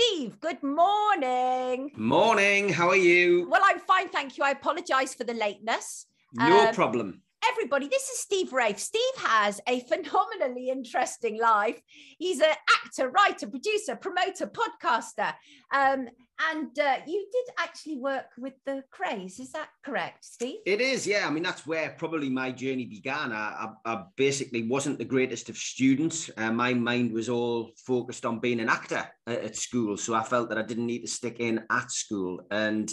Steve, good morning. Morning. How are you? Well, I'm fine, thank you. I apologize for the lateness. No um, problem everybody, this is Steve Wraith. Steve has a phenomenally interesting life. He's an actor, writer, producer, promoter, podcaster. Um, and uh, you did actually work with the Krays, is that correct, Steve? It is, yeah. I mean, that's where probably my journey began. I, I, I basically wasn't the greatest of students. Uh, my mind was all focused on being an actor at, at school, so I felt that I didn't need to stick in at school. And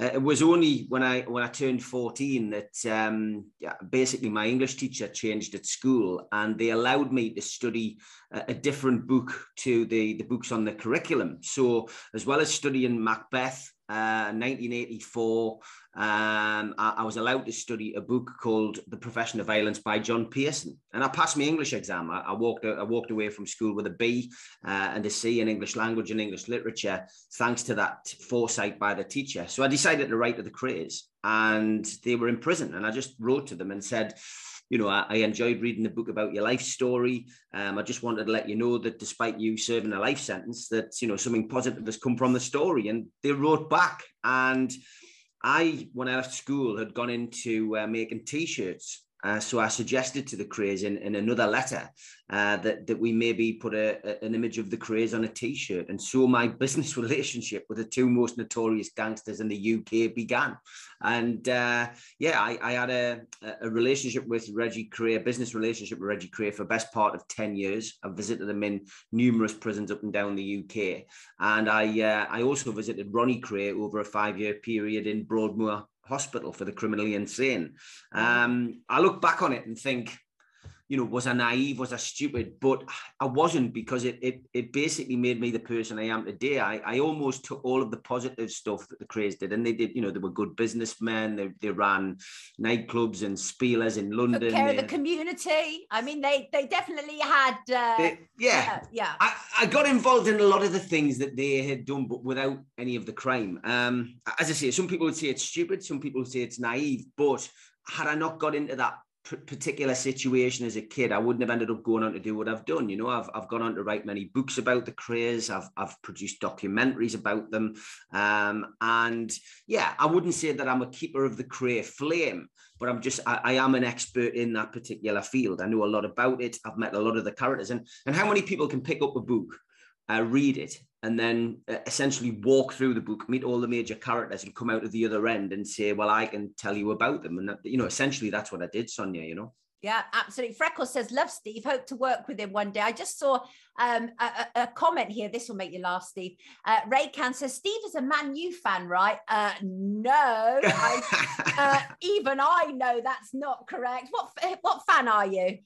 uh, it was only when I when I turned 14 that um, yeah, basically my English teacher changed at school and they allowed me to study a, a, different book to the, the books on the curriculum. So as well as studying Macbeth, uh, 1984, um, I, I, was allowed to study a book called The Profession of Violence by John Pearson. And I passed my English exam. I, I walked I walked away from school with a B uh, and a C in English language and English literature, thanks to that foresight by the teacher. So I decided to write to the Krays and they were in prison. And I just wrote to them and said, you know, I, I, enjoyed reading the book about your life story. Um, I just wanted to let you know that despite you serving a life sentence, that you know something positive has come from the story. And they wrote back, and I, when I left school, had gone into uh, making T-shirts uh, so I suggested to the Krays in, in another letter uh, that, that we maybe put a, a, an image of the Krays on a t-shirt. And so my business relationship with the two most notorious gangsters in the UK began. And uh, yeah, I, I, had a, a relationship with Reggie Kray, a business relationship with Reggie Kray for best part of 10 years. I visited him in numerous prisons up and down the UK. And I, uh, I also visited Ronnie Kray over a five-year period in Broadmoor hospital for the criminally insane. Um, I look back on it and think, you know, was I naive? Was I stupid? But I wasn't because it it, it basically made me the person I am today. I, I almost took all of the positive stuff that the Krays did, and they did. You know, they were good businessmen. They, they ran nightclubs and spielers in London. Took care of the community. I mean, they they definitely had. Uh, they, yeah, yeah. I, I got involved in a lot of the things that they had done, but without any of the crime. Um, as I say, some people would say it's stupid. Some people would say it's naive. But had I not got into that particular situation as a kid, I wouldn't have ended up going on to do what I've done. You know, I've, I've gone on to write many books about the Krays. I've, I've produced documentaries about them. Um, and yeah, I wouldn't say that I'm a keeper of the Kray flame, but I'm just, I, I, am an expert in that particular field. I know a lot about it. I've met a lot of the characters and, and how many people can pick up a book, uh, read it and then uh, essentially walk through the book, meet all the major characters, and come out of the other end and say, "Well, I can tell you about them." And that, you know, essentially, that's what I did, Sonia. You know. Yeah, absolutely. Freckles says, "Love Steve. Hope to work with him one day." I just saw um, a, a, comment here. This will make you laugh, Steve. Uh, Ray Can says, "Steve is a Man U fan, right?" Uh, no, I, uh, even I know that's not correct. What what fan are you?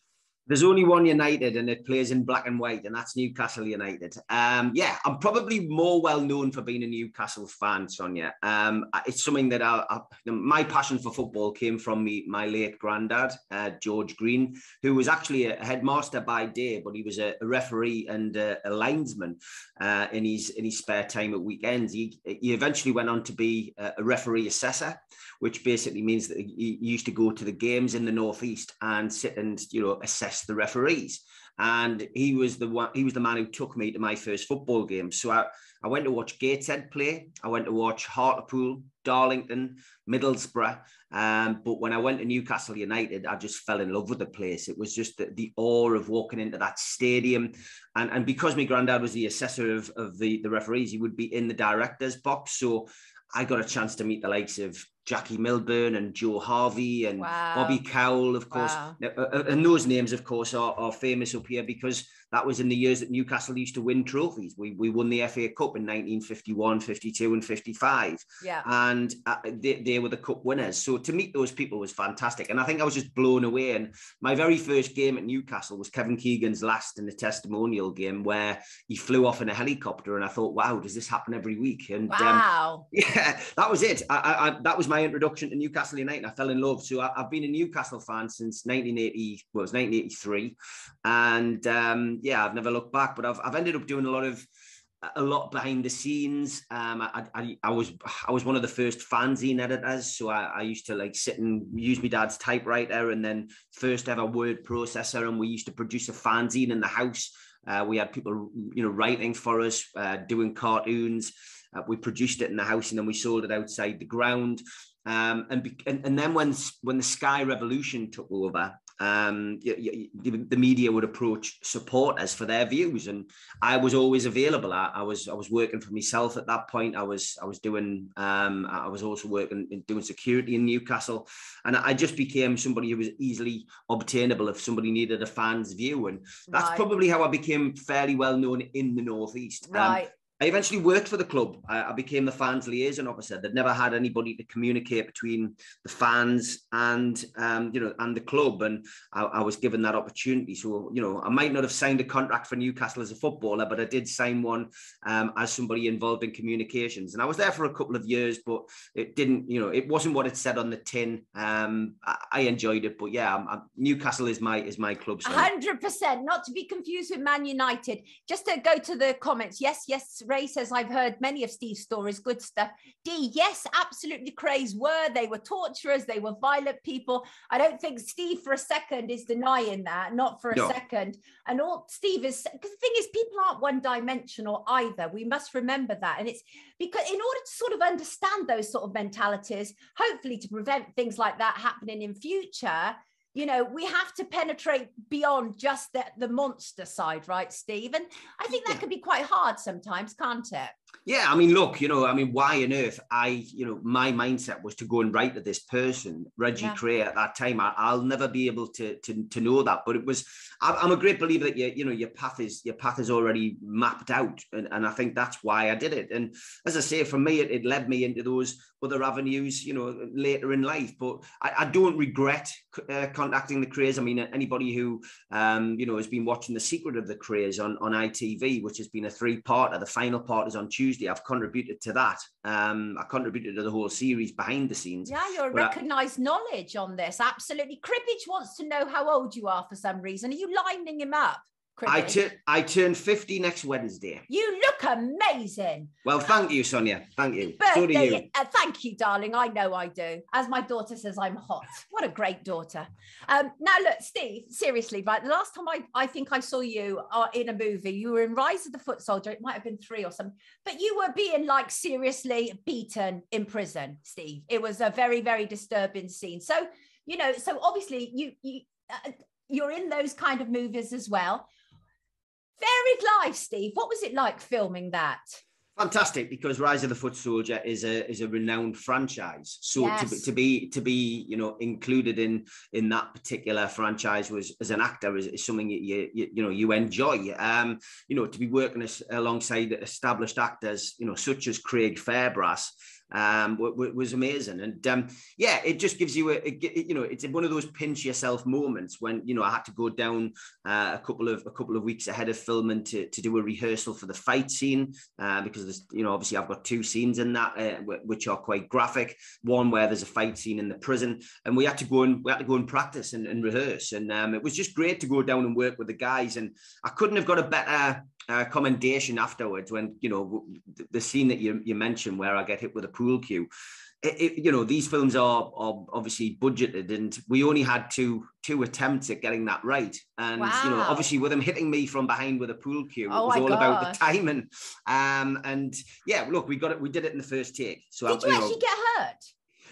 There's only one United and it plays in black and white, and that's Newcastle United. Um, yeah, I'm probably more well known for being a Newcastle fan, Sonia. Um, it's something that I, I, my passion for football came from me, my late granddad, uh, George Green, who was actually a headmaster by day, but he was a, referee and a, a linesman uh, in his in his spare time at weekends. He, he eventually went on to be a referee assessor which basically means that he used to go to the games in the northeast and sit and you know assess the referees. And he was the one. He was the man who took me to my first football game. So I, I went to watch Gateshead play. I went to watch Hartlepool, Darlington, Middlesbrough. Um, but when I went to Newcastle United, I just fell in love with the place. It was just the, the awe of walking into that stadium. And, and because my granddad was the assessor of, of the, the referees, he would be in the director's box. So I got a chance to meet the likes of Jackie Milburn and Joe Harvey and wow. Bobby Cowell, of course. Wow. Uh, uh, and those names, of course, are, are famous up here because that was in the years that Newcastle used to win trophies. We, we won the FA Cup in 1951, 52, and 55. Yeah. And uh, they, they were the cup winners. So to meet those people was fantastic. And I think I was just blown away. And my very first game at Newcastle was Kevin Keegan's last in the testimonial game where he flew off in a helicopter. And I thought, wow, does this happen every week? And um, wow. Um, yeah, that was it. I, I, that was my introduction to Newcastle United. I fell in love. So I, have been a Newcastle fan since 1980, well, it was 1983. And um, yeah, I've never looked back, but I've, I've ended up doing a lot of a lot behind the scenes. Um, I, I, I was I was one of the first fanzine editors, so I, I used to like sit and use my dad's typewriter, and then first ever word processor, and we used to produce a fanzine in the house Uh, we had people, you know, writing for us, uh, doing cartoons. Uh, we produced it in the house and then we sold it outside the ground. Um, and, and and then when when the Sky Revolution took over, um, the, the, media would approach supporters for their views, and I was always available. I, I, was I was working for myself at that point. I was I was doing um, I was also working doing security in Newcastle, and I just became somebody who was easily obtainable if somebody needed a fan's view, and that's right. probably how I became fairly well known in the northeast. Um, right. Um, I eventually worked for the club. I, I, became the fans liaison officer. They'd never had anybody to communicate between the fans and um, you know and the club, and I, I, was given that opportunity. So you know, I might not have signed a contract for Newcastle as a footballer, but I did sign one um, as somebody involved in communications, and I was there for a couple of years. But it didn't, you know, it wasn't what it said on the tin. Um, I, I, enjoyed it, but yeah, I'm, Newcastle is my is my club. Hundred percent, not to be confused with Man United. Just to go to the comments. Yes, yes Ray says, I've heard many of Steve's stories, good stuff. D, yes, absolutely Krays were. They were torturers, they were violent people. I don't think Steve for a second is denying that, not for a no. second. And all Steve is, because the thing is, people aren't one dimensional either. We must remember that. And it's because in order to sort of understand those sort of mentalities, hopefully to prevent things like that happening in future, you know we have to penetrate beyond just the, the monster side right steve and i think that yeah. can be quite hard sometimes can't it yeah, I mean, look, you know, I mean, why on earth? I, you know, my mindset was to go and write to this person, Reggie yeah. Kray, at that time. I, will never be able to, to to know that, but it was. I, am a great believer that you, you know, your path is your path is already mapped out, and, and I think that's why I did it. And as I say, for me, it, it led me into those other avenues, you know, later in life. But I, I don't regret uh, contacting the Krays. I mean, anybody who, um, you know, has been watching The Secret of the Krays on on ITV, which has been a three part. The final part is on Tuesday Tuesday, I've contributed to that. Um, I contributed to the whole series behind the scenes. Yeah, you're recognised knowledge on this. Absolutely. Cribbage wants to know how old you are for some reason. Are you lining him up? I turn I turn 50 next Wednesday. You look amazing. Well, thank you, Sonia. Thank you. Birthday, so do you. Uh, thank you, darling. I know I do. As my daughter says, I'm hot. What a great daughter. Um, now, look, Steve, seriously, right? The last time I, I think I saw you uh, in a movie, you were in Rise of the Foot Soldier. It might have been three or something, but you were being like seriously beaten in prison, Steve. It was a very, very disturbing scene. So, you know, so obviously you, you, uh, you're in those kind of movies as well Varied life, Steve. What was it like filming that? Fantastic, because Rise of the Foot Soldier is a is a renowned franchise. So yes. to, to be to be you know included in in that particular franchise was as an actor is, is something you, you you know you enjoy. Um, you know to be working as, alongside established actors, you know such as Craig Fairbrass um, was amazing. And um, yeah, it just gives you a, a, you know, it's one of those pinch yourself moments when you know I had to go down uh, a couple of a couple of weeks ahead of filming to, to do a rehearsal for the fight scene uh, because there's you know obviously I've got two scenes in that uh, which are quite graphic. One where there's a fight scene in the prison, and we had to go and we had to go and practice and, and rehearse, and um, it was just great to go down and work with the guys. And I couldn't have got a better uh, commendation afterwards when you know the scene that you, you mentioned where I get hit with a pool cue. It, it, you know these films are, are obviously budgeted, and we only had two two attempts at getting that right. And wow. you know, obviously, with them hitting me from behind with a pool cue, oh it was all God. about the timing. Um, and yeah, look, we got it. We did it in the first take. So did I, you, you actually know, get hurt?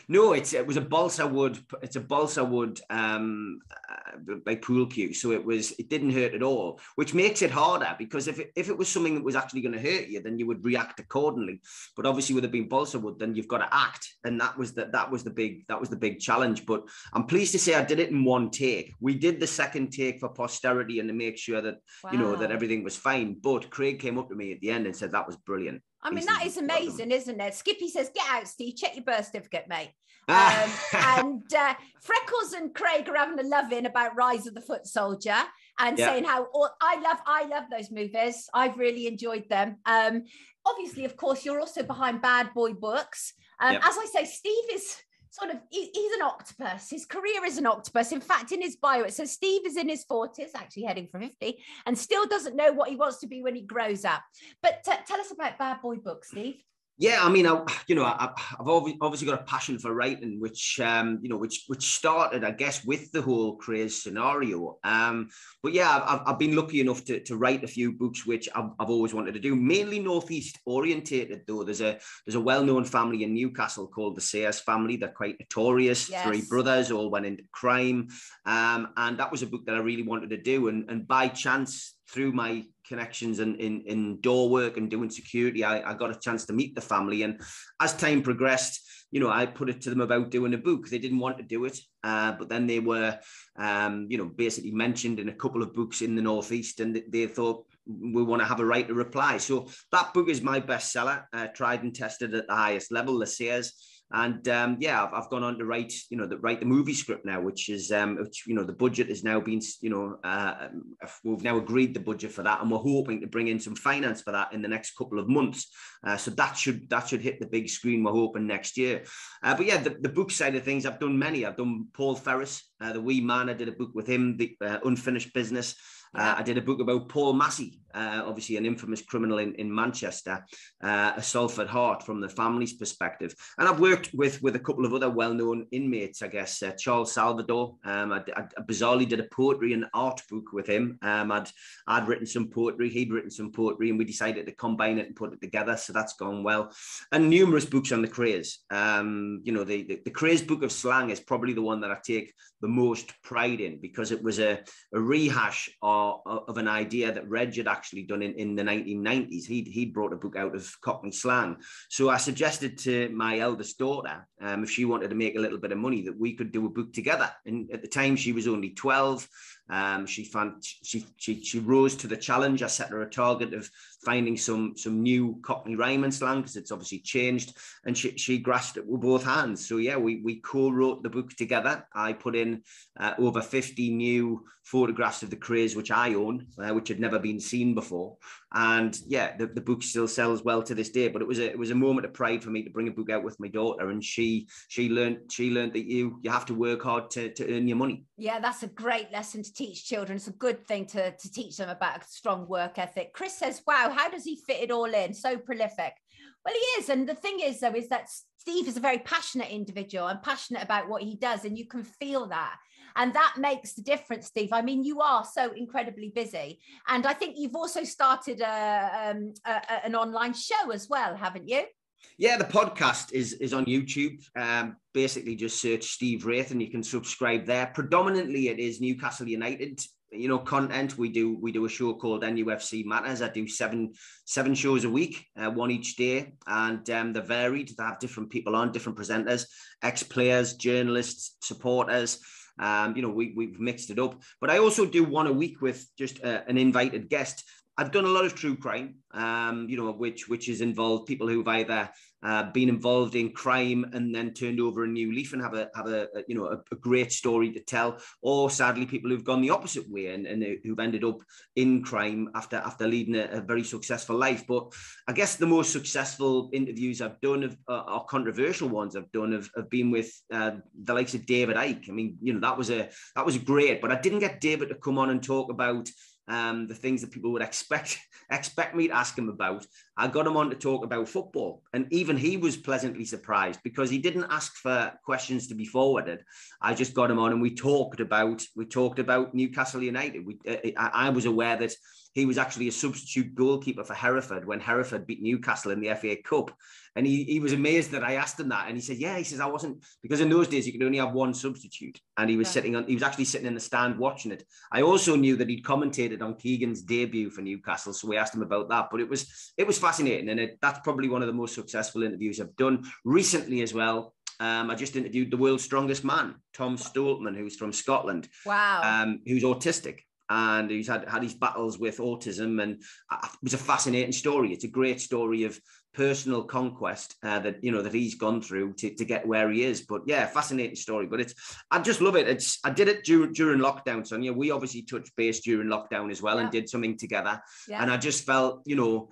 No, it's it was a balsa wood. It's a balsa wood um, uh, like pool cue, so it was it didn't hurt at all, which makes it harder because if it, if it was something that was actually going to hurt you, then you would react accordingly. But obviously, with it being balsa wood, then you've got to act, and that was the that was the big that was the big challenge. But I'm pleased to say I did it in one take. We did the second take for posterity and to make sure that wow. you know that everything was fine. But Craig came up to me at the end and said that was brilliant. I mean, that is amazing, isn't it? Skippy says, get out, Steve, check your birth certificate, mate. Um, and uh, Freckles and Craig are having a love in about Rise of the Foot Soldier and yeah. saying how all, I love, I love those movies. I've really enjoyed them. Um, obviously, of course, you're also behind Bad Boy Books. Um, yep. As I say, Steve is sort of he's an octopus. His career is an octopus. In fact in his bio it says steve is in his 40s actually heading for 50 and still doesn't know what he wants to be when he grows up. But t- tell us about bad boy books steve Yeah, I mean, I, you know, I, have obviously got a passion for writing, which um, you know, which which started, I guess, with the whole Krays scenario. Um, but yeah, I've, I've been lucky enough to, to write a few books, which I've, I've always wanted to do. Mainly northeast orientated, though. There's a there's a well known family in Newcastle called the Sayers family. They're quite notorious. Yes. Three brothers all went into crime, um, and that was a book that I really wanted to do. And and by chance, through my connections and in, in door work and doing security, I, I got a chance to meet the family. And as time progressed, you know, I put it to them about doing a book. They didn't want to do it, uh, but then they were, um, you know, basically mentioned in a couple of books in the Northeast, and they thought we want to have a right to reply. So that book is my bestseller, uh, tried and tested at the highest level. The Sayers and um, yeah, I've, I've, gone on to write, you know, the, write the movie script now, which is, um, which, you know, the budget has now been, you know, uh, we've now agreed the budget for that, and we're hoping to bring in some finance for that in the next couple of months. Uh, so that should that should hit the big screen. We're hoping next year. Uh, but yeah, the, the book side of things, I've done many. I've done Paul Ferris, uh, the wee man. I did a book with him, the uh, Unfinished Business. Uh, I did a book about Paul Massey, uh, obviously an infamous criminal in, in Manchester, uh, a Salford Heart from the family's perspective. And I've worked with with a couple of other well-known inmates, I guess, uh, Charles Salvador. Um, I, I, bizarrely did a poetry and art book with him. Um, I'd, I'd written some poetry, he'd written some poetry, and we decided to combine it and put it together. So that's gone well. And numerous books on the Krays. Um, you know, the, the, the Krays book of slang is probably the one that I take the most pride in because it was a, a rehash of of an idea that Reg had actually done in, in the 1990s. He'd, he'd brought a book out of Cockney slang. So I suggested to my eldest daughter, um, if she wanted to make a little bit of money, that we could do a book together. And at the time, she was only 12. Um, she found she, she she rose to the challenge. I set her a target of finding some some new Cockney rhyme and slang because it's obviously changed, and she she grasped it with both hands. So yeah, we we co-wrote the book together. I put in uh, over fifty new photographs of the Krays which I own, uh, which had never been seen before, and yeah, the, the book still sells well to this day. But it was a it was a moment of pride for me to bring a book out with my daughter, and she she learned she learned that you you have to work hard to to earn your money. Yeah, that's a great lesson to teach children. It's a good thing to to teach them about a strong work ethic. Chris says, "Wow, how does he fit it all in? So prolific." Well, he is, and the thing is, though, is that Steve is a very passionate individual and passionate about what he does, and you can feel that. And that makes the difference, Steve. I mean, you are so incredibly busy. And I think you've also started a, um, a, an online show as well, haven't you? Yeah, the podcast is is on YouTube. Um, basically, just search Steve Wraith and you can subscribe there. Predominantly, it is Newcastle United, you know, content. We do we do a show called NUFC Matters. I do seven seven shows a week, uh, one each day, and um, they're varied. They have different people on, different presenters, ex players, journalists, supporters. Um, you know, we, we've mixed it up. But I also do one a week with just uh, an invited guest. I've done a lot of true crime, um, you know, which which has involved people who've either uh, been involved in crime and then turned over a new leaf and have a have a, a you know a, a, great story to tell, or sadly people who've gone the opposite way and, and who've ended up in crime after after leading a, a very successful life. But I guess the most successful interviews I've done of uh, or controversial ones I've done have, have been with uh, the likes of David Icke. I mean, you know that was a that was great, but I didn't get David to come on and talk about um, the things that people would expect expect me to ask him about. I got him on to talk about football, and even he was pleasantly surprised because he didn't ask for questions to be forwarded. I just got him on, and we talked about we talked about Newcastle United. We, uh, I, I was aware that he was actually a substitute goalkeeper for Hereford when Hereford beat Newcastle in the FA Cup. And he, he was amazed that I asked him that. And he said, Yeah, he says, I wasn't, because in those days you could only have one substitute. And he was yeah. sitting on, he was actually sitting in the stand watching it. I also knew that he'd commentated on Keegan's debut for Newcastle. So we asked him about that. But it was, it was fascinating. And it, that's probably one of the most successful interviews I've done recently as well. Um, I just interviewed the world's strongest man, Tom Stoltman, who's from Scotland. Wow. Um, who's autistic and he's had had his battles with autism and it was a fascinating story it's a great story of personal conquest uh, that you know that he's gone through to, to get where he is but yeah fascinating story but it's i just love it it's i did it during, during lockdown so yeah we obviously touched base during lockdown as well yeah. and did something together yeah. and i just felt you know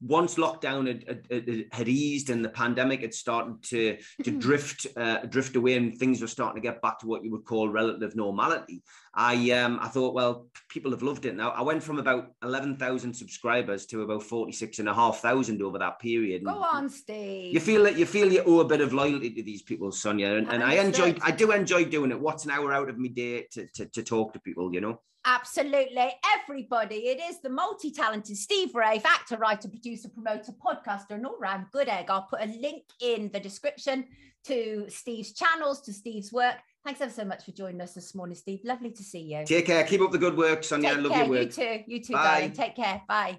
once lockdown had, had, had, eased and the pandemic had started to to hmm. drift uh, drift away and things were starting to get back to what you would call relative normality, I um I thought, well, people have loved it now. I went from about eleven thousand subscribers to about forty six and a half thousand over that period. Go on, Steve. You feel that you feel you owe a bit of loyalty to these people, Sonia, and, and I enjoy I do enjoy doing it. What's an hour out of my day to, to to talk to people, you know. Absolutely. Everybody. It is the multi talented Steve Wraith, actor, writer, producer, promoter, podcaster, and all round good egg. I'll put a link in the description to Steve's channels, to Steve's work. Thanks ever so much for joining us this morning, Steve. Lovely to see you. Take care. Keep up the good work, Sonia. Take Love care. your work. You too. You too, Bye. darling. Take care. Bye.